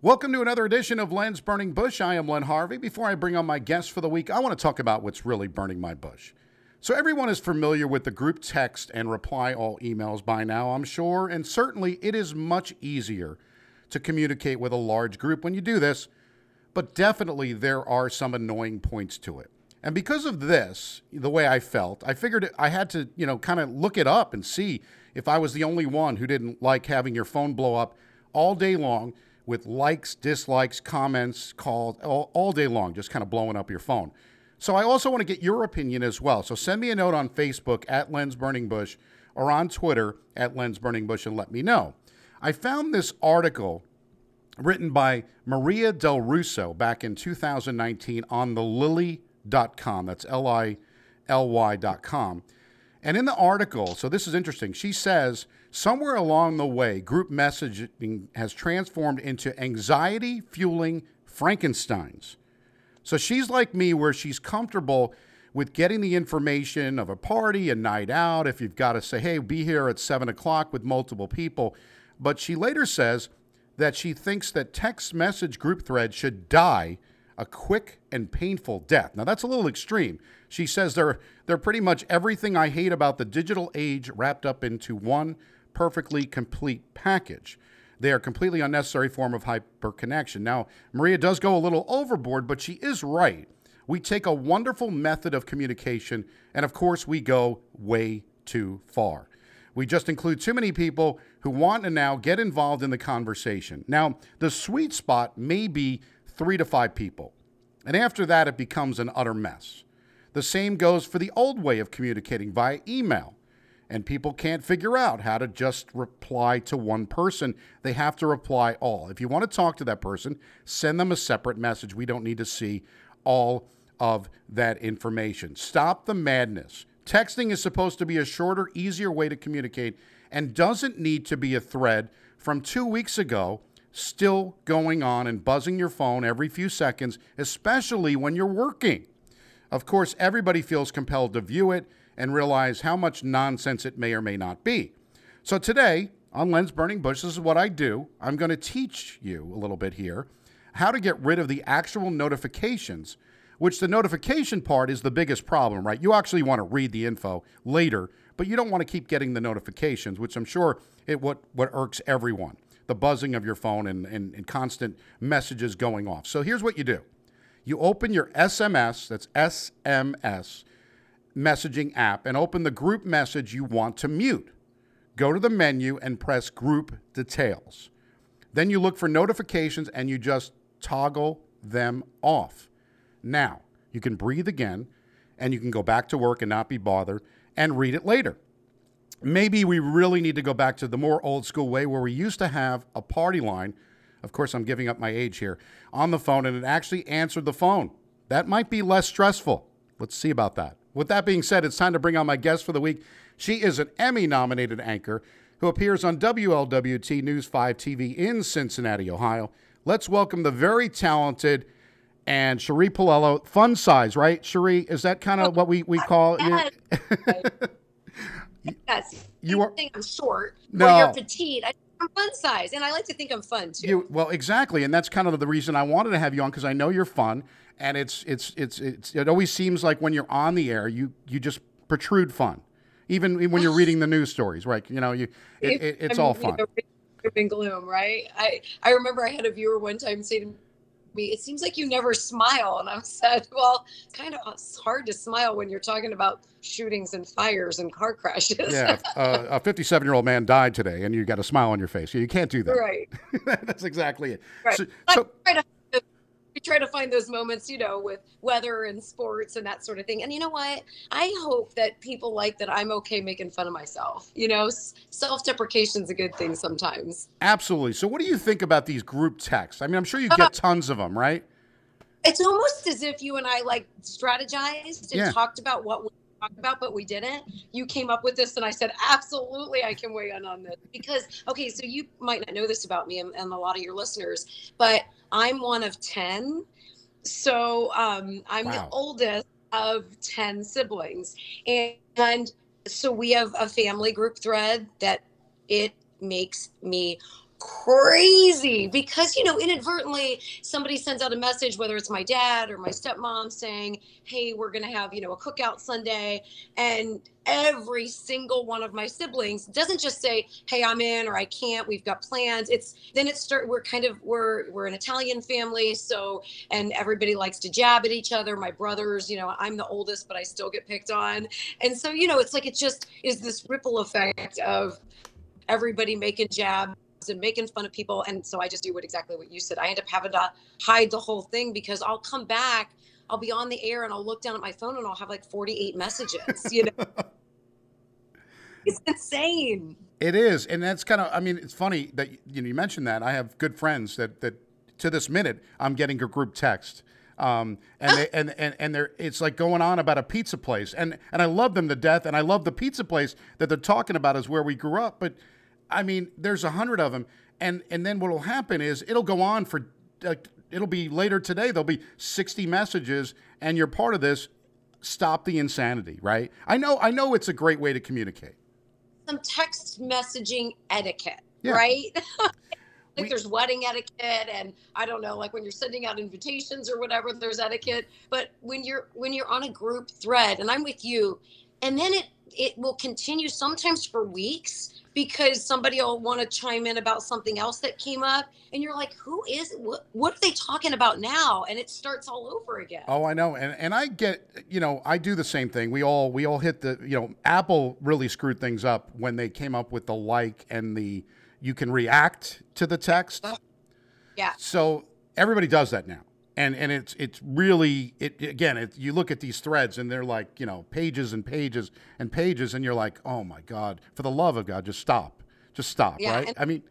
Welcome to another edition of Len's Burning Bush. I am Len Harvey. Before I bring on my guest for the week, I want to talk about what's really burning my bush. So, everyone is familiar with the group text and reply all emails by now, I'm sure, and certainly it is much easier to communicate with a large group when you do this, but definitely there are some annoying points to it. And because of this, the way I felt, I figured I had to, you know, kind of look it up and see if I was the only one who didn't like having your phone blow up all day long with likes, dislikes, comments, calls all, all day long, just kind of blowing up your phone. So I also want to get your opinion as well. So send me a note on Facebook at Lens Burning Bush or on Twitter at Lens Burning Bush and let me know. I found this article written by Maria Del Russo back in 2019 on the lily.com. That's L I L Y.com. And in the article, so this is interesting, she says somewhere along the way, group messaging has transformed into anxiety fueling Frankensteins. So she's like me, where she's comfortable with getting the information of a party, a night out, if you've got to say, hey, be here at seven o'clock with multiple people. But she later says that she thinks that text message group threads should die a quick and painful death. Now, that's a little extreme. She says they're, they're pretty much everything I hate about the digital age wrapped up into one perfectly complete package. They are completely unnecessary form of hyperconnection. Now, Maria does go a little overboard, but she is right. We take a wonderful method of communication, and of course, we go way too far. We just include too many people who want to now get involved in the conversation. Now, the sweet spot may be three to five people. And after that, it becomes an utter mess. The same goes for the old way of communicating via email. And people can't figure out how to just reply to one person. They have to reply all. If you want to talk to that person, send them a separate message. We don't need to see all of that information. Stop the madness. Texting is supposed to be a shorter, easier way to communicate and doesn't need to be a thread from two weeks ago still going on and buzzing your phone every few seconds, especially when you're working. Of course, everybody feels compelled to view it and realize how much nonsense it may or may not be. So today, on Lens Burning Bush, this is what I do. I'm going to teach you a little bit here how to get rid of the actual notifications, which the notification part is the biggest problem, right? You actually want to read the info later, but you don't want to keep getting the notifications, which I'm sure it what what irks everyone the buzzing of your phone and, and, and constant messages going off. So here's what you do you open your SMS, that's SMS, messaging app, and open the group message you want to mute. Go to the menu and press Group Details. Then you look for notifications and you just toggle them off. Now, you can breathe again and you can go back to work and not be bothered and read it later maybe we really need to go back to the more old school way where we used to have a party line. Of course, I'm giving up my age here on the phone, and it actually answered the phone. That might be less stressful. Let's see about that. With that being said, it's time to bring on my guest for the week. She is an Emmy nominated anchor who appears on WLWT News 5 TV in Cincinnati, Ohio. Let's welcome the very talented and Sheree Paolello. Fun size, right? Sheree, is that kind of what we, we call it? Yes. You are. I'm short. No. Or you're petite. I, am fun size, and I like to think I'm fun too. You, well, exactly, and that's kind of the reason I wanted to have you on because I know you're fun, and it's it's it's it's it always seems like when you're on the air, you you just protrude fun, even when you're reading the news stories, right? You know, you it, it, it's all fun. And gloom, right? I I remember I had a viewer one time say to me, it seems like you never smile. And I said, well, it's kind of it's hard to smile when you're talking about shootings and fires and car crashes. yeah. Uh, a 57 year old man died today and you got a smile on your face. You can't do that. Right. That's exactly it. Right. So, so we try to find those moments, you know, with weather and sports and that sort of thing. And you know what? I hope that people like that I'm okay making fun of myself. You know, self deprecation is a good thing sometimes. Absolutely. So, what do you think about these group texts? I mean, I'm sure you get uh, tons of them, right? It's almost as if you and I like strategized and yeah. talked about what we talked about, but we didn't. You came up with this, and I said, absolutely, I can weigh in on this. Because, okay, so you might not know this about me and, and a lot of your listeners, but I'm one of 10. So um, I'm wow. the oldest of 10 siblings. And, and so we have a family group thread that it makes me crazy because you know inadvertently somebody sends out a message whether it's my dad or my stepmom saying hey we're going to have you know a cookout sunday and every single one of my siblings doesn't just say hey i'm in or i can't we've got plans. It's then it start we're kind of we're we're an italian family so and everybody likes to jab at each other. My brothers you know i'm the oldest but i still get picked on. And so you know it's like it just is this ripple effect of everybody making jabs and making fun of people. And so I just do what exactly what you said. I end up having to hide the whole thing because I'll come back, I'll be on the air and I'll look down at my phone and I'll have like 48 messages, you know. it's insane. It is. And that's kind of I mean, it's funny that you know you mentioned that. I have good friends that that to this minute I'm getting a group text. Um, and they, and and and they're it's like going on about a pizza place, and and I love them to death, and I love the pizza place that they're talking about is where we grew up, but I mean, there's a hundred of them, and and then what will happen is it'll go on for like it'll be later today. There'll be 60 messages, and you're part of this. Stop the insanity, right? I know, I know, it's a great way to communicate. Some text messaging etiquette, yeah. right? like we, there's wedding etiquette and i don't know like when you're sending out invitations or whatever there's etiquette but when you're when you're on a group thread and i'm with you and then it it will continue sometimes for weeks because somebody will want to chime in about something else that came up and you're like who is what, what are they talking about now? And it starts all over again. Oh i know. And and i get you know i do the same thing. We all we all hit the you know apple really screwed things up when they came up with the like and the you can react to the text. Yeah. So everybody does that now and and it's it's really it again it, you look at these threads and they're like you know pages and pages and pages and you're like oh my god for the love of god just stop just stop yeah, right? i mean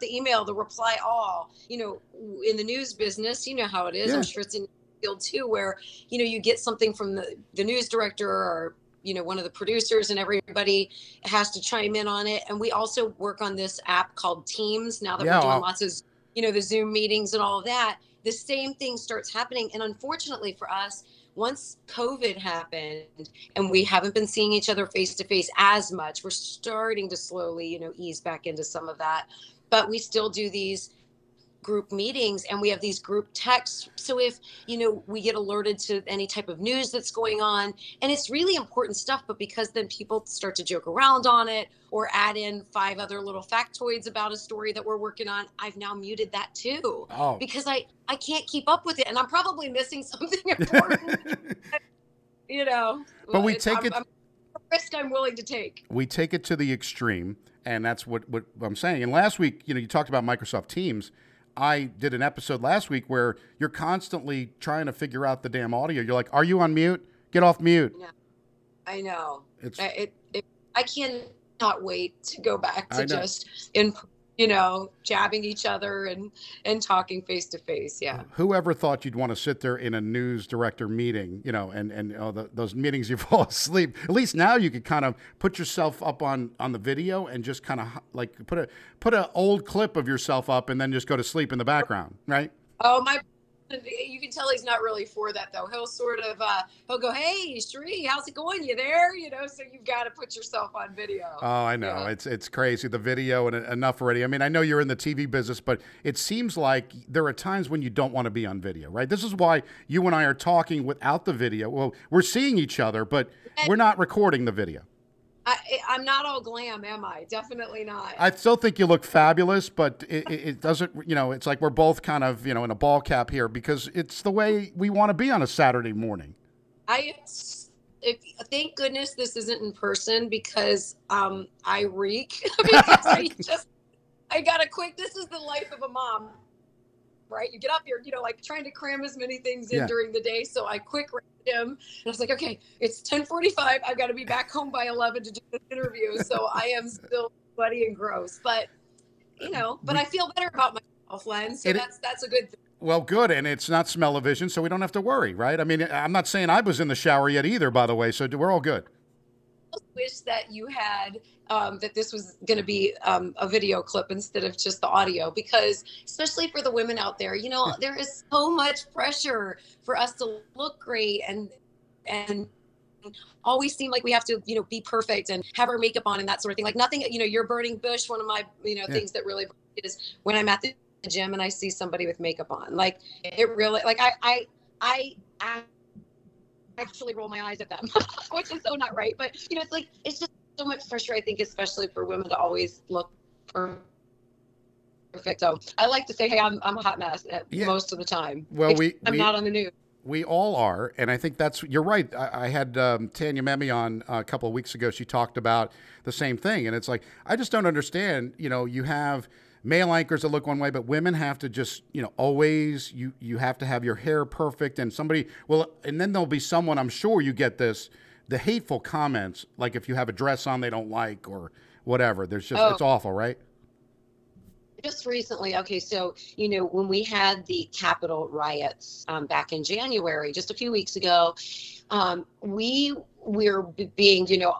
the email the reply all you know in the news business you know how it is yeah. i'm sure it's in field too where you know you get something from the, the news director or you know one of the producers and everybody has to chime in on it. And we also work on this app called teams now that yeah, we're doing lots of you know the zoom meetings and all of that the same thing starts happening. And unfortunately for us, once COVID happened and we haven't been seeing each other face to face as much, we're starting to slowly, you know, ease back into some of that. But we still do these group meetings and we have these group texts so if you know we get alerted to any type of news that's going on and it's really important stuff but because then people start to joke around on it or add in five other little factoids about a story that we're working on i've now muted that too oh. because i i can't keep up with it and i'm probably missing something important you know but we take I'm, it I'm, risk i'm willing to take we take it to the extreme and that's what, what I'm saying. And last week, you know, you talked about Microsoft Teams. I did an episode last week where you're constantly trying to figure out the damn audio. You're like, "Are you on mute? Get off mute." I know. It's I, it, it, I cannot wait to go back to just in you know, jabbing each other and and talking face to face. Yeah. Whoever thought you'd want to sit there in a news director meeting, you know, and and oh, the, those meetings you fall asleep. At least now you could kind of put yourself up on on the video and just kind of like put a put an old clip of yourself up and then just go to sleep in the background, right? Oh my you can tell he's not really for that though. He'll sort of uh, he'll go, "Hey, Sheree, how's it going? You there?" You know, so you've got to put yourself on video. Oh, I know. Yeah. It's it's crazy the video and enough already. I mean, I know you're in the TV business, but it seems like there are times when you don't want to be on video, right? This is why you and I are talking without the video. Well, we're seeing each other, but we're not recording the video. I, am not all glam, am I? Definitely not. I still think you look fabulous, but it, it, doesn't, you know, it's like we're both kind of, you know, in a ball cap here because it's the way we want to be on a Saturday morning. I, if, thank goodness this isn't in person because um, I reek because I just, I got a quick, this is the life of a mom right? You get up, you're, you know, like trying to cram as many things in yeah. during the day. So I quick him and I was like, okay, it's 1045. I've got to be back home by 11 to do the interview. So I am still sweaty and gross, but you know, but I feel better about myself, Len. So it, that's, that's a good thing. Well, good, and it's not smell-o-vision, so we don't have to worry, right? I mean, I'm not saying I was in the shower yet either, by the way, so we're all good. I wish that you had um, that this was going to be um, a video clip instead of just the audio because especially for the women out there you know there is so much pressure for us to look great and and always seem like we have to you know be perfect and have our makeup on and that sort of thing like nothing you know you're burning bush one of my you know yeah. things that really is when I'm at the gym and I see somebody with makeup on. Like it really, like I, I, I, I actually roll my eyes at them, which is so not right. But you know, it's like it's just so much pressure. I think, especially for women, to always look perfect. So I like to say, hey, I'm I'm a hot mess yeah. most of the time. Well, we I'm we, not on the news. We all are, and I think that's you're right. I, I had um, Tanya Memme on a couple of weeks ago. She talked about the same thing, and it's like I just don't understand. You know, you have male anchors that look one way, but women have to just, you know, always you you have to have your hair perfect and somebody well and then there'll be someone I'm sure you get this the hateful comments like if you have a dress on they don't like or whatever. There's just oh. it's awful, right? just recently okay so you know when we had the capitol riots um, back in january just a few weeks ago um, we were being you know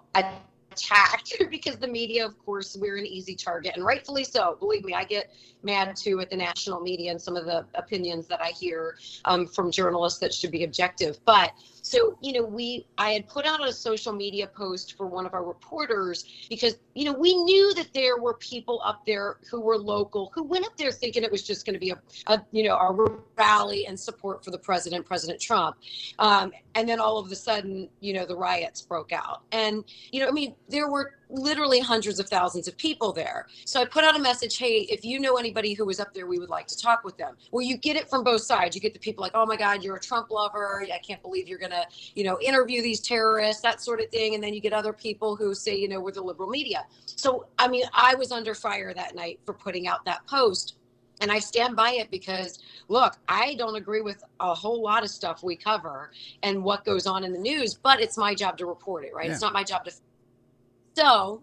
attacked because the media, of course, we're an easy target, and rightfully so. Believe me, I get mad too at the national media and some of the opinions that I hear um, from journalists that should be objective. But so, you know, we I had put out a social media post for one of our reporters because, you know, we knew that there were people up there who were local who went up there thinking it was just going to be a, a, you know, a rally and support for the president, President Trump. Um, and then all of a sudden, you know, the riots broke out. And, you know, I mean, there were literally hundreds of thousands of people there. So I put out a message, hey, if you know anybody who was up there, we would like to talk with them. Well, you get it from both sides. You get the people like, oh my God, you're a Trump lover. I can't believe you're going to, you know, interview these terrorists, that sort of thing. And then you get other people who say, you know, we're the liberal media. So, I mean, I was under fire that night for putting out that post. And I stand by it because, look, I don't agree with a whole lot of stuff we cover and what goes on in the news, but it's my job to report it, right? Yeah. It's not my job to so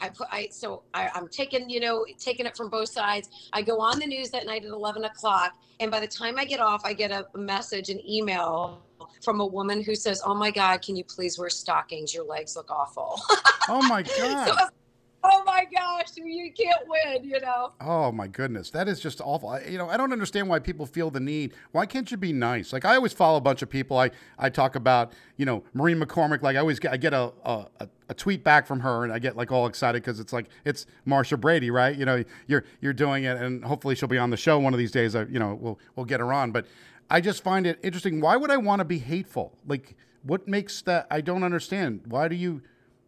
I put I so I, I'm taking you know taking it from both sides. I go on the news that night at 11 o'clock, and by the time I get off, I get a message, an email from a woman who says, "Oh my God, can you please wear stockings? Your legs look awful." Oh my God. so oh my gosh, you can't win, you know. Oh my goodness, that is just awful. I, you know, I don't understand why people feel the need. Why can't you be nice? Like I always follow a bunch of people. I I talk about you know Maureen McCormick. Like I always get I get a a, a tweet back from her, and I get like all excited because it's like it's Marcia Brady, right? You know, you're you're doing it, and hopefully she'll be on the show one of these days. I, you know, we'll we'll get her on, but. I just find it interesting. Why would I want to be hateful? Like, what makes that? I don't understand. Why do you?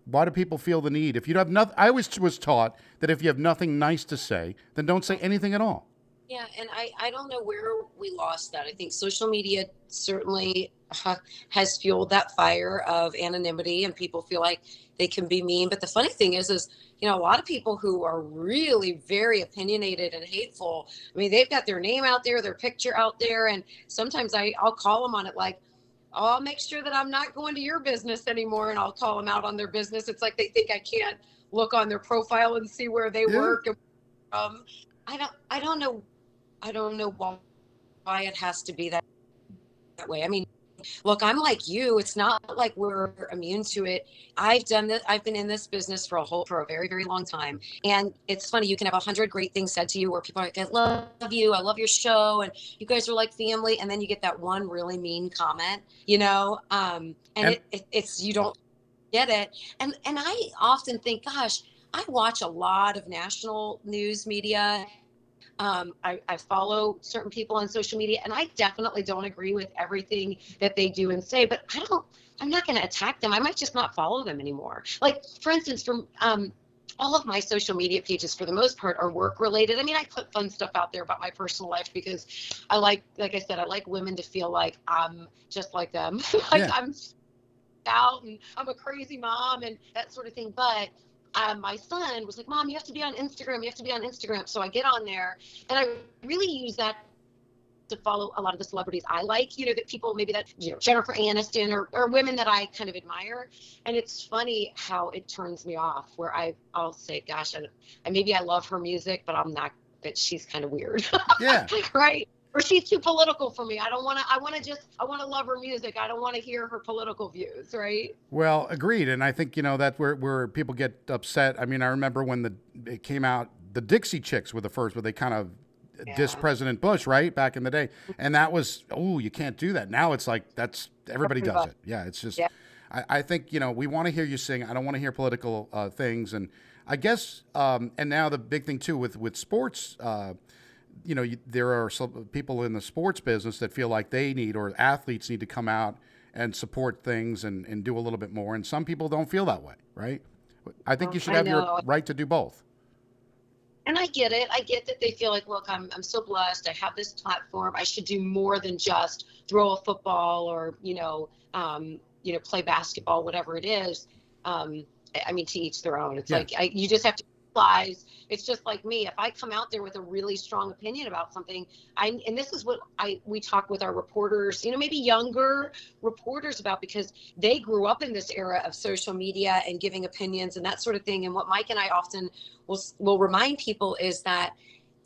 Why do people feel the need? If you have nothing, I always was taught that if you have nothing nice to say, then don't say anything at all. Yeah, and I, I don't know where we lost that. I think social media certainly uh, has fueled that fire of anonymity, and people feel like they can be mean. But the funny thing is, is you know, a lot of people who are really very opinionated and hateful. I mean, they've got their name out there, their picture out there, and sometimes I I'll call them on it like I'll make sure that I'm not going to your business anymore and I'll call them out on their business. It's like they think I can't look on their profile and see where they yeah. work. Um, I don't, I don't know, I don't know why, why it has to be that that way. I mean, look, I'm like you. It's not like we're immune to it. I've done this. I've been in this business for a whole, for a very, very long time. And it's funny. You can have a hundred great things said to you where people are like, I love you. I love your show. And you guys are like family. And then you get that one really mean comment, you know? Um, and, and it, it, it's, you don't get it. And, and I often think, gosh, I watch a lot of national news media um, I, I follow certain people on social media, and I definitely don't agree with everything that they do and say. But I don't. I'm not going to attack them. I might just not follow them anymore. Like for instance, from um, all of my social media pages for the most part are work related. I mean, I put fun stuff out there about my personal life because I like, like I said, I like women to feel like I'm just like them. like yeah. I'm out and I'm a crazy mom and that sort of thing. But uh, my son was like, Mom, you have to be on Instagram. You have to be on Instagram. So I get on there and I really use that to follow a lot of the celebrities I like, you know, that people maybe that, you know, Jennifer Aniston or, or women that I kind of admire. And it's funny how it turns me off where I, I'll say, gosh, I, maybe I love her music, but I'm not, that she's kind of weird. Yeah. right or she's too political for me. I don't want to. I want to just. I want to love her music. I don't want to hear her political views. Right. Well, agreed. And I think you know that where where people get upset. I mean, I remember when the it came out, the Dixie Chicks were the first, where they kind of yeah. diss President Bush, right back in the day, and that was oh, you can't do that. Now it's like that's everybody does it. Yeah, it's just. Yeah. I, I think you know we want to hear you sing. I don't want to hear political uh, things, and I guess, um, and now the big thing too with with sports. Uh, you know, you, there are some people in the sports business that feel like they need or athletes need to come out and support things and, and do a little bit more. And some people don't feel that way, right? I think you should have your right to do both. And I get it. I get that they feel like, look, I'm, I'm so blessed. I have this platform. I should do more than just throw a football or, you know, um, you know, play basketball, whatever it is. Um, I mean, to each their own. It's yeah. like I, you just have to realize it's just like me. If I come out there with a really strong opinion about something, I and this is what I we talk with our reporters, you know, maybe younger reporters about because they grew up in this era of social media and giving opinions and that sort of thing. And what Mike and I often will will remind people is that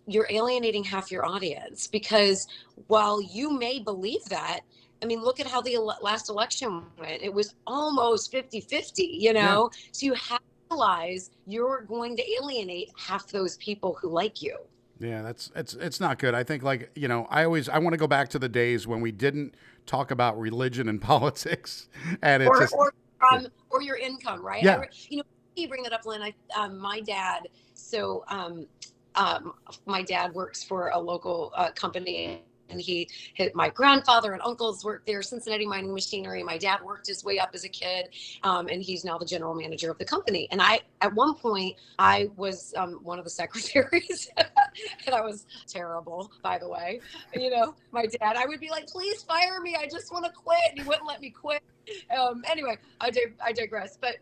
you're alienating half your audience because while you may believe that I mean, look at how the last election went. It was almost 50 50, you know? Yeah. So you have realize you're going to alienate half those people who like you. Yeah, that's it's it's not good. I think like, you know, I always I want to go back to the days when we didn't talk about religion and politics and it's or, just, or, um, yeah. or your income, right? Yeah. I, you know, you bring that up, Lynn. I, um, my dad, so um, um, my dad works for a local uh, company and he hit my grandfather and uncles worked there cincinnati mining machinery. My dad worked his way up as a kid um, and he's now the general manager of the company. And i at one point i was um, one of the secretaries. And i was terrible by the way. You know my dad i would be like please fire me. I just want to quit. And he wouldn't let me quit. Um, anyway I, dig- I digress. But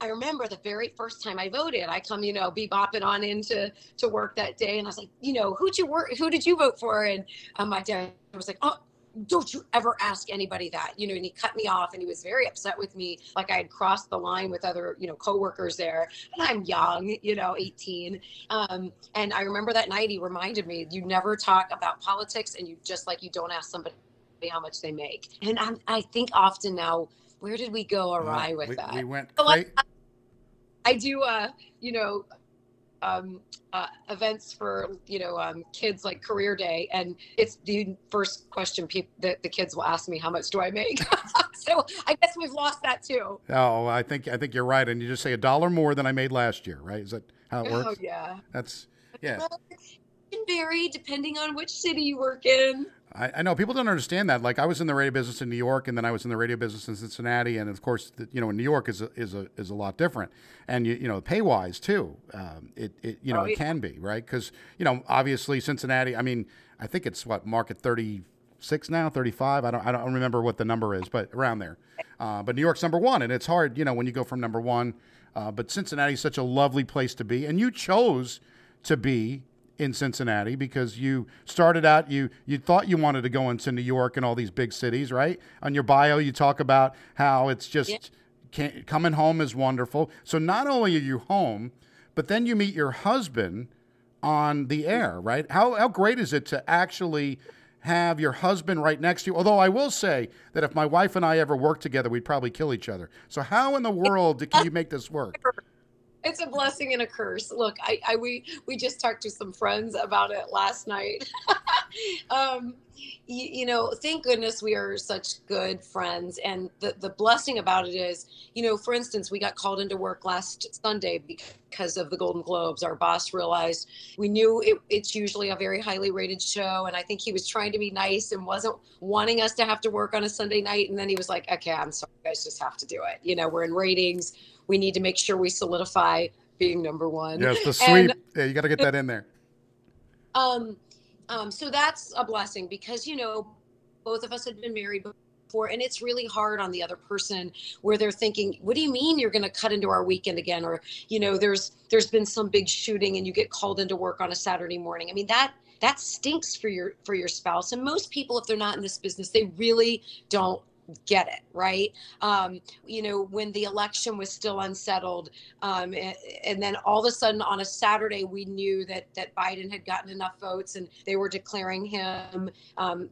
I remember the very first time I voted, I come, you know, be bopping on into to work that day, and I was like, you know, who'd you work? Who did you vote for? And um, my dad was like, oh, don't you ever ask anybody that, you know, and he cut me off and he was very upset with me. Like I had crossed the line with other, you know, coworkers there and I'm young, you know, 18. Um, and I remember that night he reminded me, you never talk about politics and you just like, you don't ask somebody how much they make. And I'm, I think often now, where did we go awry uh, with we, that? We went. I, I do, uh, you know, um, uh, events for you know um, kids like career day and it's the first question people that the kids will ask me how much do i make? So i guess we've lost that too. Oh i think i think you're right and you just say a dollar more than i made last year right? Is that how it oh, works? oh yeah. That's yeah. well, it can vary depending on which city you work in I, I, know people don't understand that. Like I was in the radio business in New York, and then I was in the radio business in Cincinnati, and of course, the, you know, in New York is a, is a is a lot different, and you you know, pay wise too. Um, it, it you know oh, yeah. it can be right because you know obviously Cincinnati. I mean, I think it's what market thirty six now, thirty five. I don't I don't remember what the number is, but around there. Uh, but New York's number one, and it's hard, you know, when you go from number one. Uh, but Cincinnati is such a lovely place to be, and you chose to be in Cincinnati because you started out you you thought you wanted to go into New York and all these big cities, right? On your bio, you talk about how it's just yeah. coming home is wonderful. So not only are you home, but then you meet your husband on the air, right? How how great is it to actually have your husband right next to you? Although I will say that if my wife and I ever worked together, we'd probably kill each other. So how in the world can you make this work? It's a blessing and a curse. Look, I, I we we just talked to some friends about it last night. um, you, you, know, thank goodness we are such good friends. And the the blessing about it is, you know, for instance, we got called into work last Sunday because of the Golden Globes. Our boss realized we knew it, it's usually a very highly rated show, and I think he was trying to be nice and wasn't wanting us to have to work on a Sunday night. And then he was like, "Okay, I'm sorry, guys, just have to do it." You know, we're in ratings we need to make sure we solidify being number one. Yes, the sweep. And, yeah, you got to get that in there. Um, um, so that's a blessing because you know both of us had been married before, and it's really hard on the other person where they're thinking, "What do you mean you're going to cut into our weekend again?" Or you know, there's there's been some big shooting and you get called into work on a Saturday morning. I mean that that stinks for your for your spouse and most people if they're not in this business they really don't get it right? Um, you know when the election was still unsettled um, and, and, then all of a sudden on a saturday we knew that that biden had gotten enough votes and they were declaring him um,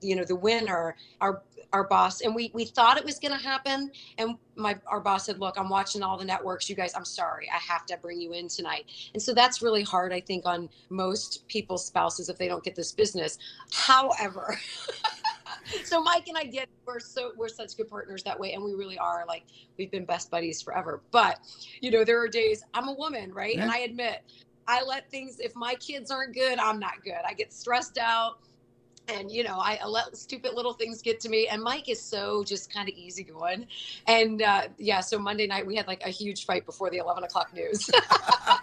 you know the winner our our boss. And we we thought it was going to happen. And my our boss said look i'm watching all the networks. You guys i'm sorry. I have to bring you in tonight. And so that's really hard i think on most people's spouses if they don't get this business. However so Mike and I did. We're so we're such good partners that way, and we really are. Like we've been best buddies forever. But you know, there are days I'm a woman, right? Yeah. And I admit, I let things. If my kids aren't good, I'm not good. I get stressed out and you know I, let stupid little things get to me and mike is so just kind of easygoing and uh, yeah so monday night we had like a huge fight before the 11 o'clock news i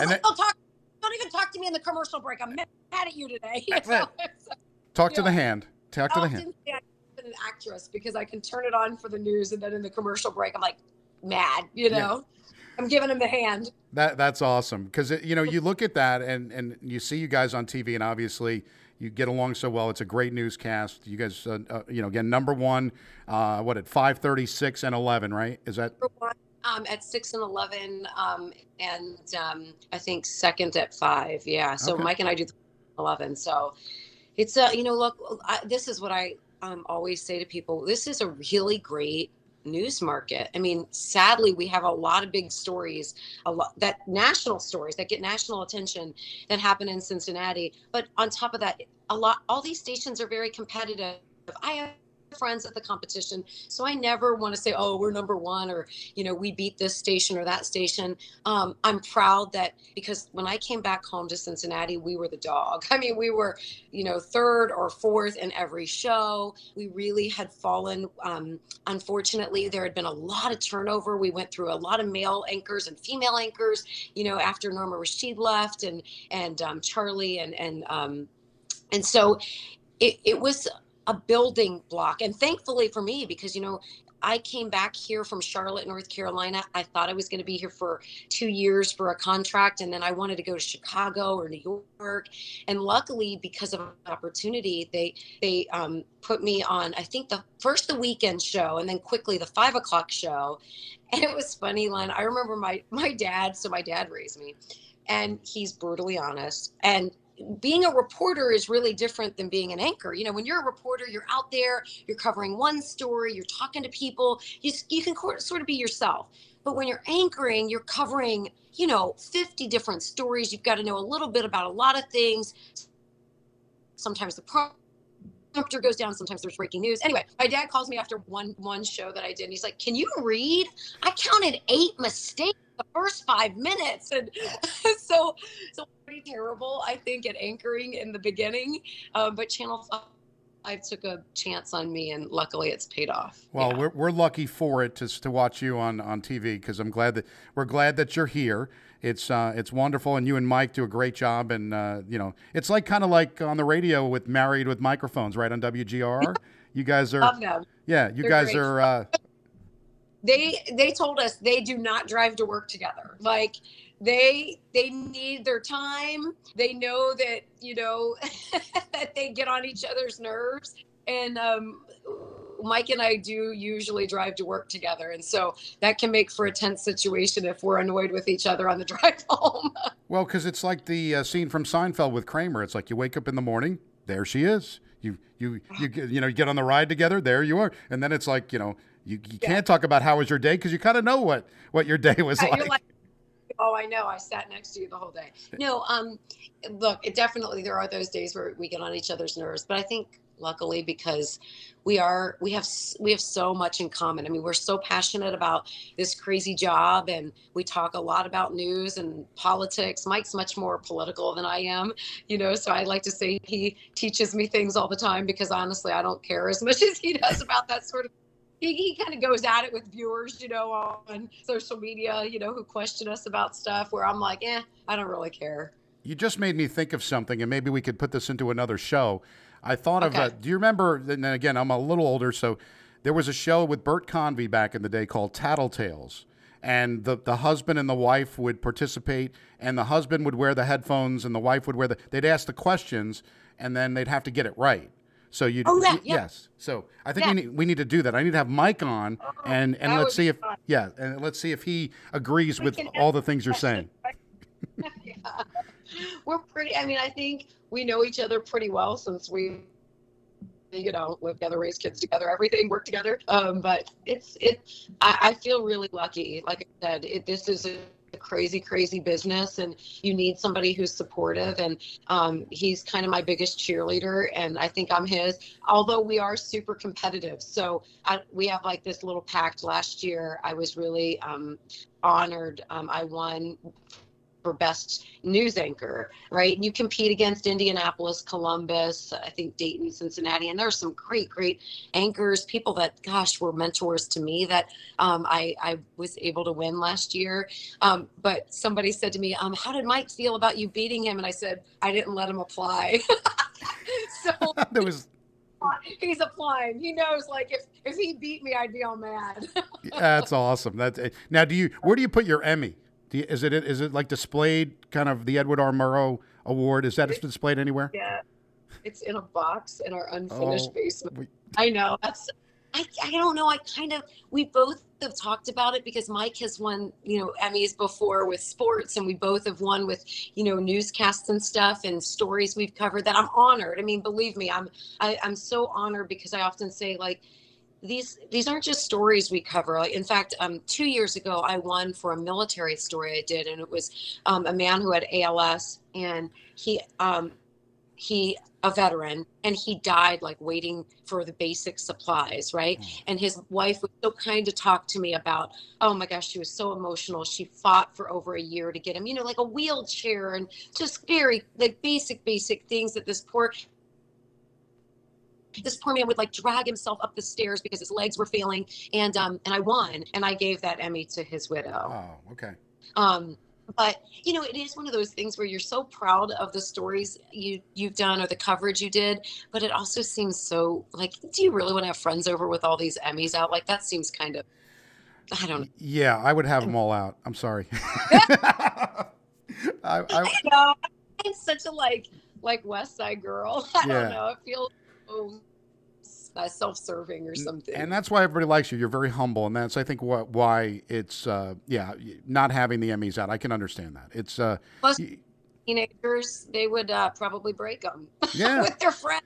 was like don't talk don't even talk to me in the commercial break i'm mad at you today you know? talk to the hand talk to the hand I'm an actress because i can turn it on for the news and then in the commercial break i'm like mad you know yeah. I'm giving him the hand. That that's awesome because you know you look at that and and you see you guys on TV and obviously you get along so well. It's a great newscast. You guys, uh, uh, you know, again, number one, uh, what at five thirty six and eleven, right? Is that number one um, at six and eleven, um, and um, I think second at five. Yeah. So okay. Mike and I do eleven. So it's a, you know, look, I, this is what I um, always say to people. This is a really great news market. I mean, sadly, we have a lot of big stories, a lot that national stories that get national attention that happen in Cincinnati. But on top of that, a lot all these stations are very competitive. I friends at the competition. So I never want to say, oh, we're number one or, you know, we beat this station or that station. Um, I'm proud that because when I came back home to Cincinnati, we were the dog. I mean, we were, you know, third or fourth in every show. We really had fallen. Um, unfortunately, there had been a lot of turnover. We went through a lot of male anchors and female anchors, you know, after Norma Rashid left and, and um, Charlie and, and, um, and so it, it was a building block. And thankfully for me, because, you know, I came back here from Charlotte, North Carolina. I thought I was going to be here for two years for a contract, and then I wanted to go to Chicago or New York. And luckily, because of an opportunity, they they um, put me on. I think the first the weekend show, and then quickly the five o'clock show. And it was funny, Len. I remember my my dad. So my dad raised me, and he's brutally honest. And being a reporter is really different than being an anchor. You know, when you're a reporter, you're out there, you're covering one story, you're talking to people, you, you can sort of be yourself. But when you're anchoring, you're covering, you know, 50 different stories. You've got to know a little bit about a lot of things. Sometimes the prompter goes down sometimes there's breaking news anyway my dad calls me after one one show that i did and he's like can you read i counted eight mistakes the first five minutes and so so pretty terrible i think at anchoring in the beginning um, but channel 5 took a chance on me and luckily it's paid off. Well yeah. we're, we're lucky for it to, to watch you on on tv because i'm glad that we're glad that you're here. It's uh, it's wonderful and you and mike do a great job and uh, you know it's like kind of like on the radio with married with microphones right on wgr you guys are yeah you They're guys great. are uh, they they told us they do not drive to work together. Like they they need their time they know that you know that they get on each other's nerves and um Mike and I do usually drive to work together. And so that can make for a tense situation if we're annoyed with each other on the drive home. well, because it's like the uh, scene from Seinfeld with Kramer. It's like you wake up in the morning, there she is. You, you, you, you know, you get on the ride together, there you are. And then it's like, you know, you, you yeah. can't talk about how was your day because you kind of know what what your day was yeah, like. Oh, I know. I sat next to you the whole day. No, um, look, it definitely there are those days where we get on each other's nerves, but I think luckily because we are we have we have so much in common i mean we're so passionate about this crazy job and we talk a lot about news and politics mike's much more political than i am you know so i like to say he teaches me things all the time because honestly i don't care as much as he does about that sort of he, he kind of goes at it with viewers, you know, on social media, you know, who question us about stuff where I'm like, eh, I don't really care. You just made me think of something, and maybe we could put this into another show. I thought okay. of, uh, do you remember, and again, I'm a little older, so there was a show with Bert Convy back in the day called Tattletales. And the, the husband and the wife would participate, and the husband would wear the headphones, and the wife would wear the. They'd ask the questions, and then they'd have to get it right. So you, oh, yeah, yeah. yes. So I think yeah. we need we need to do that. I need to have Mike on, oh, and and let's see if fun. yeah, and let's see if he agrees we with all the things you're saying. yeah. We're pretty. I mean, I think we know each other pretty well since we you know live together raise kids together everything work together um, but it's it I, I, feel really lucky like i said it, this is a a crazy, crazy business, and you need somebody who's supportive. And um, he's kind of my biggest cheerleader, and I think I'm his. Although we are super competitive, so I, we have like this little pact. Last year, I was really um, honored. Um, I won for best news anchor, right? And you compete against Indianapolis, Columbus, I think Dayton, Cincinnati, and there's some great, great anchors, people that, gosh, were mentors to me that um, I, I was able to win last year. Um, but somebody said to me, um, "How did Mike feel about you beating him?" And I said, "I didn't let him apply." so there was he's applying. He knows like if if he beat me, I'd be all mad. That's awesome. That's now. Do you where do you put your Emmy? Is it is it like displayed kind of the Edward R. Murrow Award? Is that displayed anywhere? Yeah, it's in a box in our unfinished oh, basement. We, I know that's. I, I don't know. I kind of we both have talked about it because Mike has won you know Emmys before with sports, and we both have won with you know newscasts and stuff and stories we've covered. That I'm honored. I mean, believe me, I'm I, I'm so honored because I often say like these these aren't just stories we cover. In fact, um, two years ago, I won for a military story I did, and it was um, a man who had ALS, and he um, he a veteran, and he died like waiting for the basic supplies, right? Mm. And his wife was so kind to talk to me about. Oh my gosh, she was so emotional. She fought for over a year to get him, you know, like a wheelchair and just very like basic basic things that this poor this poor man would like drag himself up the stairs because his legs were failing and um and i won and i gave that emmy to his widow. Oh okay. Um but you know it is one of those things where you're so proud of the stories you you've done or the coverage you did but it also seems so like do you really want to have friends over with all these emmys out? Like that seems kind of i don't know yeah i would have them all out. I'm sorry. I, I, I know. I'm such a like like west side girl. I yeah. don't know. It feel oh uh, self-serving or something. And that's why everybody likes you. You're very humble, and that's I think what why it's uh, yeah not having the Emmys out. I can understand that. It's uh, plus teenagers they would uh, probably break them yeah. with their friends.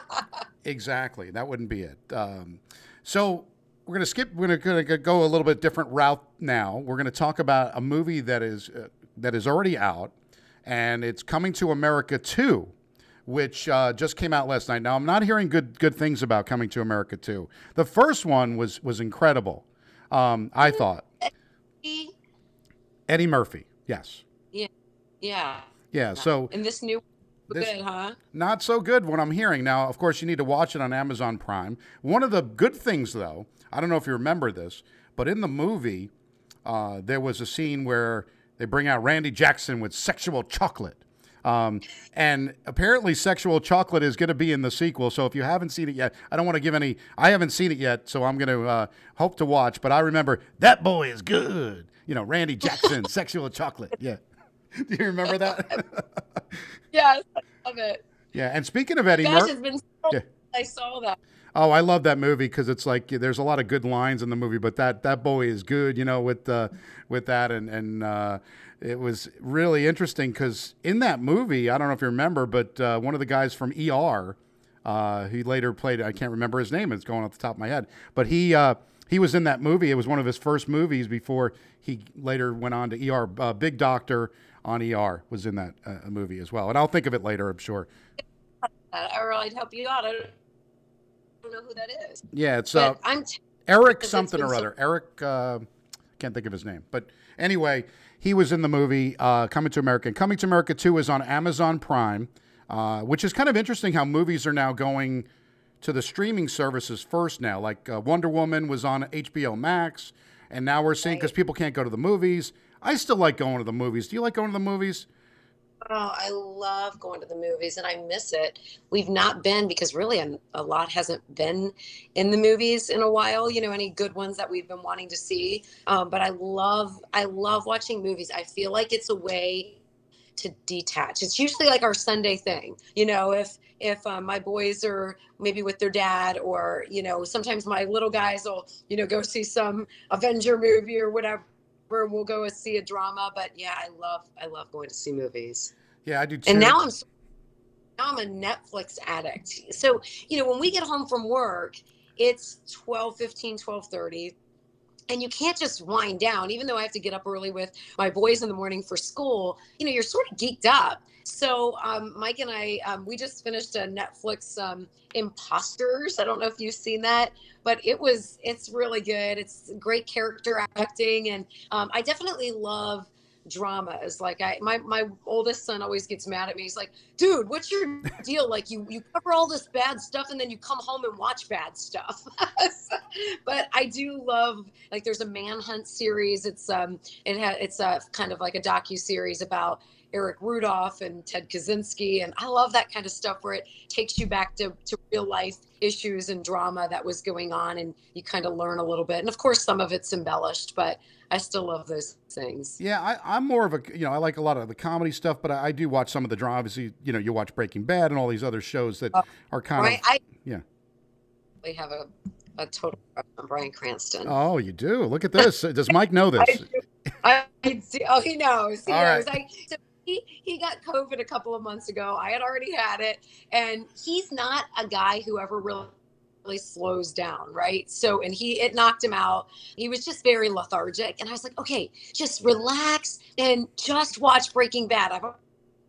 exactly, that wouldn't be it. Um, so we're going to skip. We're going to go a little bit different route now. We're going to talk about a movie that is uh, that is already out, and it's coming to America too which uh, just came out last night. Now I'm not hearing good good things about Coming to America too. The first one was was incredible. Um, I thought. Eddie Murphy, yes. Yeah, yeah. Yeah. So and this new this, good, huh? Not so good. What I'm hearing now. Of course, you need to watch it on Amazon Prime. One of the good things, though, I don't know if you remember this, but in the movie, uh, there was a scene where they bring out Randy Jackson with sexual chocolate. Um, and apparently, Sexual Chocolate is going to be in the sequel. So if you haven't seen it yet, I don't want to give any. I haven't seen it yet, so I'm going to uh, hope to watch. But I remember that boy is good. You know, Randy Jackson, Sexual Chocolate. Yeah. Do you remember that? yes, I love it. Yeah, and speaking of Eddie Murphy, so yeah. I saw that. Oh, I love that movie because it's like there's a lot of good lines in the movie, but that that boy is good, you know, with uh, with that and and uh, it was really interesting because in that movie, I don't know if you remember, but uh, one of the guys from ER, uh, he later played. I can't remember his name; it's going off the top of my head. But he uh, he was in that movie. It was one of his first movies before he later went on to ER. Uh, Big Doctor on ER was in that uh, movie as well, and I'll think of it later. I'm sure. Or I'd help you out. I don't know who that is. Yeah, it's uh, Eric something or so- other. Eric I can't think of his name, but anyway he was in the movie uh, Coming to America. And Coming to America 2 is on Amazon Prime, uh, which is kind of interesting how movies are now going to the streaming services first now. Like uh, Wonder Woman was on HBO Max, and now we're seeing because people can't go to the movies. I still like going to the movies. Do you like going to the movies? Oh, I love going to the movies and I miss it. We've not been because really a, a, lot hasn't been in the movies in a while, you know, any good ones that we've been wanting to see. Um, but I love, I love watching movies. I feel like it's a way to detach. It's usually like our Sunday thing, you know, if, if um, my boys are maybe with their dad or, you know, sometimes my little guys will, you know, go see some Avenger movie or whatever we'll go and see a drama. But yeah, I love I love going to see movies. Yeah, I do too. And now I'm now I'm a Netflix addict. So, you know, when we get home from work, it's 12, 15, 12 30 and you can't just wind down even though i have to get up early with my boys in the morning for school you know you're sort of geeked up so um, mike and i um, we just finished a netflix um, imposters i don't know if you've seen that but it was it's really good it's great character acting and um, i definitely love dramas. Like I my my oldest son always gets mad at me. He's like, "Dude, what's your deal? Like you you cover all this bad stuff and then you come home and watch bad stuff." but I do love like there's a Manhunt series. It's um it ha- it's a kind of like a docu series about Eric Rudolph and Ted Kaczynski. And I love that kind of stuff where it takes you back to, to real life issues and drama that was going on and you kind of learn a little bit. And of course, some of it's embellished, but I still love those things. Yeah, I, am more of a, you know, I like a lot of the comedy stuff, but I, I do watch some of the drama. Obviously, you know, you watch Breaking Bad and all these other shows that uh, are kind right, of, I, yeah. We have a, a total on Bryan Cranston. Oh, you do? Look at this. Does Mike know this? I, I see. Oh, he knows. He all knows. Right. I, he, he got COVID a couple of months ago. I had already had it. And he's not a guy who ever really really slows down, right? So, and he, it knocked him out. He was just very lethargic. And I was like, okay, just relax and just watch Breaking Bad. I've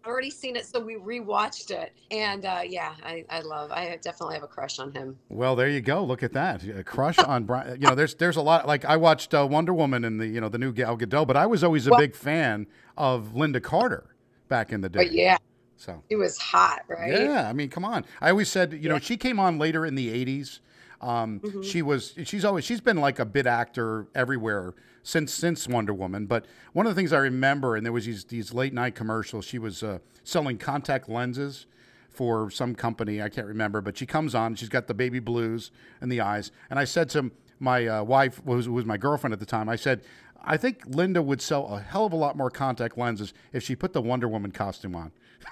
already seen it, so we rewatched it. And uh, yeah, I, I love, I definitely have a crush on him. Well, there you go. Look at that. A crush on Bryan. You know, there's, there's a lot, like I watched uh, Wonder Woman and the, you know, the new Gal Gadot, but I was always a well, big fan of Lynda Carter back in the day. But yeah. So it was hot, right? Yeah, I mean, come on. I always said, you yeah. know, she came on later in the '80s. Um, mm-hmm. She was, she's always, she's been like a bit actor everywhere since since Wonder Woman. But one of the things I remember, and there was these these late night commercials. She was uh, selling contact lenses for some company I can't remember, but she comes on. She's got the baby blues and the eyes, and I said to my uh, wife, was was my girlfriend at the time, I said, I think Lynda would sell a hell of a lot more contact lenses if she put the Wonder Woman costume on.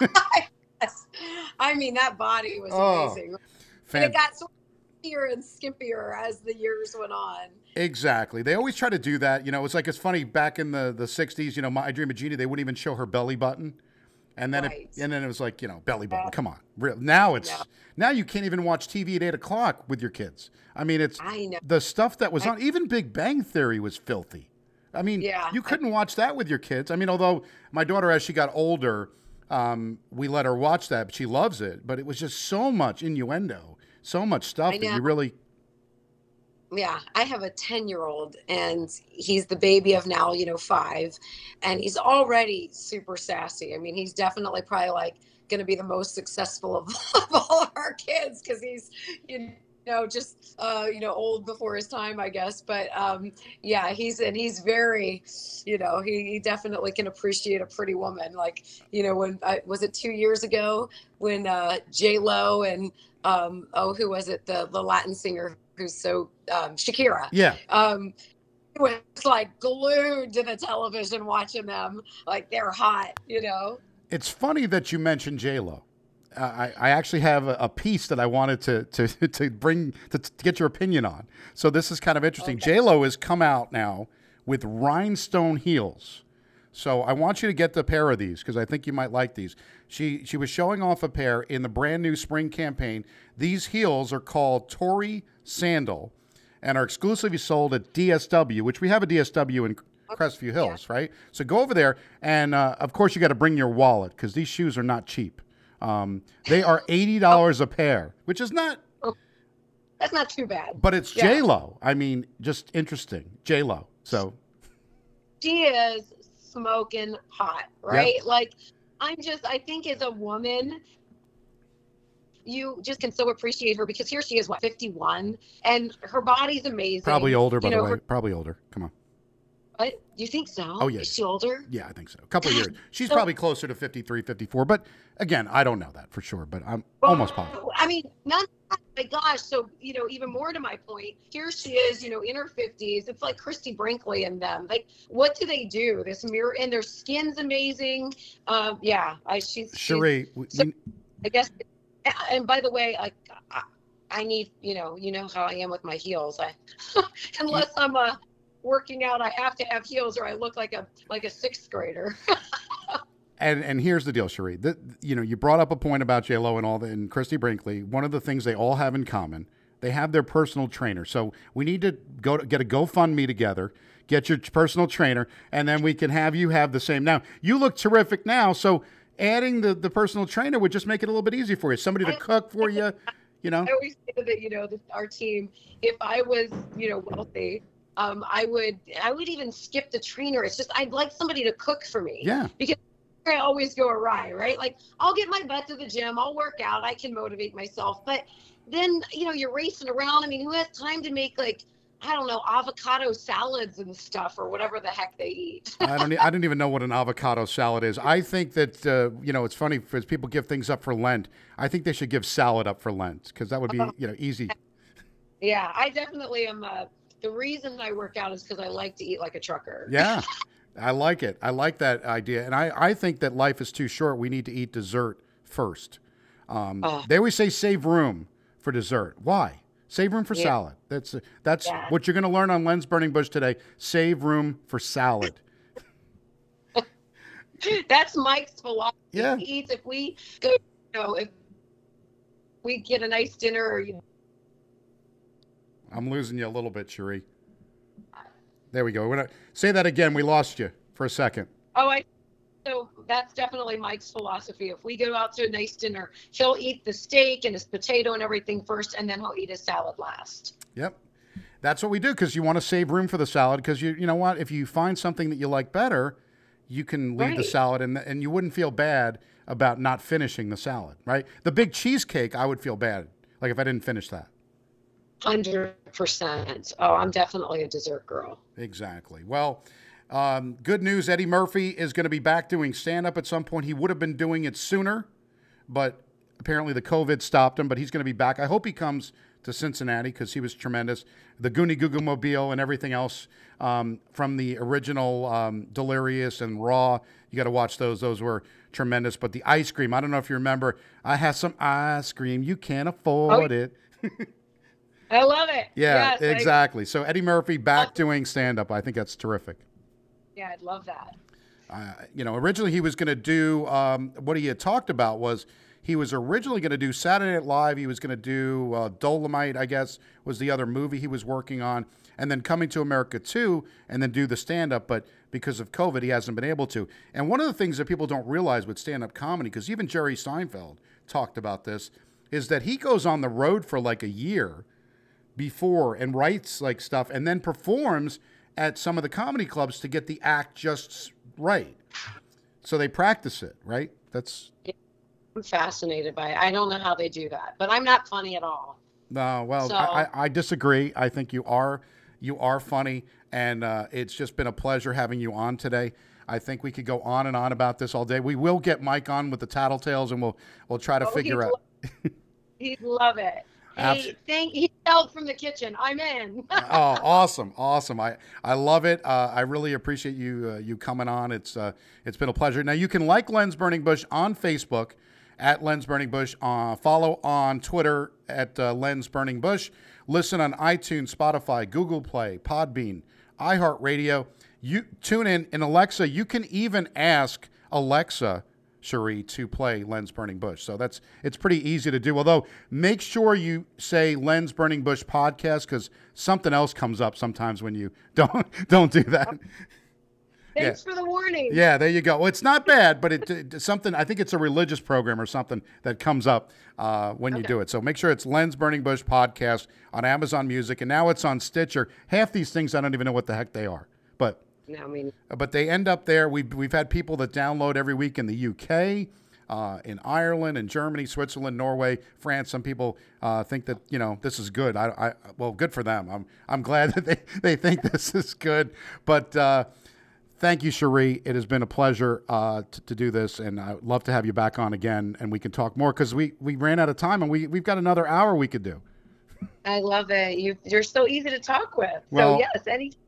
yes. I mean, that body was oh, amazing. Fan- and it got skimpier and skimpier as the years went on. Exactly. They always try to do that. You know, it's like it's funny back in the, the 60s, you know, my I Dream of Jeannie, they wouldn't even show her belly button. And then, right. it, and then it was like, you know, belly button. Come on, real. Now it's yeah. now you can't even watch TV at eight o'clock with your kids. I mean, it's I the stuff that was I, on. Even Big Bang Theory was filthy. I mean, yeah. you couldn't watch that with your kids. I mean, although my daughter, as she got older, um, we let her watch that, but she loves it. But it was just so much innuendo, so much stuff that you really. Yeah, I have a 10 year old and he's the baby of now, you know, five. And he's already super sassy. I mean, he's definitely probably like going to be the most successful of, of all of our kids because he's, you know, just uh, you know, old before his time, I guess. But um, yeah, he's and he's very, you know, he, he definitely can appreciate a pretty woman. Like, you know, when I, was it two years ago when uh, J Lo and um, oh, who was it? The the Latin singer who's so um, Shakira. Yeah. Um, was like glued to the television watching them, like they're hot, you know. It's funny that you mentioned J Lo I, I actually have a, a, piece that I wanted to to, to bring to, to, get your opinion on. So this is kind of interesting. Okay. J Lo has come out now with rhinestone heels. So I want you to get the pair of these because I think you might like these. She she was showing off a pair in the brand new spring campaign. These heels are called Tori Sandal and are exclusively sold at DSW, which we have a DSW in Crestview Hills, yeah. right? So go over there, and uh, of course you got to bring your wallet because these shoes are not cheap. Um, they are eighty dollars a pair, which is not. Oh, that's not too bad. But it's yeah. J Lo. I mean, just interesting. J Lo. So. She is smoking hot, right? Yep. Like, I'm just. I think as a woman, you just can so appreciate her because here she is, what, 51, and her body's amazing. Probably older, by you know, the way. Her, Probably older. Come on. You think so? Oh, yeah. Is she older? Yeah, I think so. A couple of years. She's so, probably closer to 53, 54. But again, I don't know that for sure, but I'm well, almost positive. I mean, not, my gosh. So, you know, even more to my point, here she is, you know, in her 50s. It's like Christie Brinkley and them. Like, what do they do? This mirror, and their skin's amazing. Um, yeah, I, she's. Sheree. So, I guess, and by the way, like, I, I need, you know, you know how I am with my heels. I, unless I'm a working out, I have to have heels or I look like a like a sixth grader. and and here's the deal, Sheree. That you know, you brought up a point about J Lo and all the and Christie Brinkley. One of the things they all have in common, They have their personal trainer. So we need to go to, get a GoFundMe together, get your personal trainer, and then we can have you have the same. Now, you look terrific now. So adding the, the personal trainer would just make it a little bit easier for you. Somebody to cook for you, you know? I always say that, you know, our team, if I was, you know, wealthy, um, I would, I would even skip the trainer. It's just, I'd like somebody to cook for me. Yeah. Because I always go awry, right? Like I'll get my butt to the gym, I'll work out, I can motivate myself, but then you know you're racing around. I mean, who has time to make like I don't know avocado salads and stuff or whatever the heck they eat? I don't. I don't even know what an avocado salad is. I think that uh, you know it's funny because people give things up for Lent. I think they should give salad up for Lent because that would be you know easy. Yeah, I definitely am. Uh, the reason I work out is because I like to eat like a trucker. Yeah. I like it. I like that idea. And I, I think that life is too short. We need to eat dessert first. Um, Oh. They always say save room for dessert. Why? Save room for Yeah. salad. That's that's Yeah. what you're going to learn on Lens Burning Bush today. Save room for salad. That's Mike's philosophy. Yeah. He eats if we go, you know, if we get a nice dinner or you know, I'm losing you a little bit, Sheree. There we go. We're gonna, say that again. We lost you for a second. Oh, I. So that's definitely Mike's philosophy. If we go out to a nice dinner, he'll eat the steak and his potato and everything first, and then he'll eat his salad last. Yep. That's what we do because you want to save room for the salad because you you know what if you find something that you like better, you can leave the salad and and you wouldn't feel bad about not finishing the salad, right? The big cheesecake, I would feel bad like if I didn't finish that. Hundred percent. Oh, I'm definitely a dessert girl. Exactly. Well, um, good news. Eddie Murphy is going to be back doing stand up at some point. He would have been doing it sooner, but apparently the COVID stopped him. But he's going to be back. I hope he comes to Cincinnati because he was tremendous. The Goonie Goo Goo Mobile and everything else um, from the original um, Delirious and Raw. You got to watch those. Those were tremendous. But the ice cream, I don't know if you remember, I had some ice cream. You can't afford it. I love it. Yeah, Yes, I- exactly. So Eddie Murphy back doing stand up. I think that's terrific. yeah, I'd love that. uh, you know, originally he was going to do um, what he had talked about was he was originally going to do Saturday Night Live. He was going to do uh, Dolomite, I guess, was the other movie he was working on, and then Coming to America 2, and then do the stand up. But because of COVID, he hasn't been able to. And one of the things that people don't realize with stand up comedy, because even Jerry Seinfeld talked about this, is that he goes on the road for like a year before and writes like stuff and then performs at some of the comedy clubs to get the act just right. So they practice it, right? That's I'm fascinated by it. I don't know how they do that, but I'm not funny at all. no. Well, So- I, I, disagree. I think you are you are funny, and uh, it's just been a pleasure having you on today. I think we could go on and on about this all day. We will get Mike on with the Tattletales, and we'll we'll try to Oh, figure out. lo- He'd love it. Hey, thank he yelled from the kitchen. I'm in. oh, awesome, awesome! I, I love it. Uh, I really appreciate you uh, you coming on. It's uh, it's been a pleasure. Now you can like Lens Burning Bush on Facebook at Lens Burning Bush. Uh, follow on Twitter at uh, Lens Burning Bush. Listen on iTunes, Spotify, Google Play, Podbean, iHeartRadio. You tune in in Alexa. You can even ask Alexa. Sheree to play Lens Burning Bush. So that's it's pretty easy to do. Although make sure you say Lens Burning Bush podcast because something else comes up sometimes when you don't don't do that. Thanks for the warning. Yeah, there you go. Well, it's not bad, but it, it- something. I think it's a religious program or something that comes up uh, when you do it. So make sure it's Lens Burning Bush podcast on Amazon Music, and now it's on Stitcher. Half these things I don't even know what the heck they are, but No, I mean, but they end up there. We've, we've had people that download every week in the UK, uh, in Ireland, in Germany, Switzerland, Norway, France. Some people uh, think that you know this is good. I, I well, good for them. I'm I'm glad that they, they think this is good. But uh, thank you, Sheree. It has been a pleasure uh, to, to do this, and I'd love to have you back on again, and we can talk more because we we ran out of time, and we we've got another hour we could do. I love it. You you're so easy to talk with. Well- so yes, anything.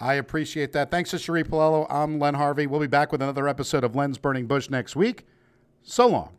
I appreciate that. Thanks to Sheree Paolello. I'm Len Harvey. We'll be back with another episode of Lens Burning Bush next week. So long.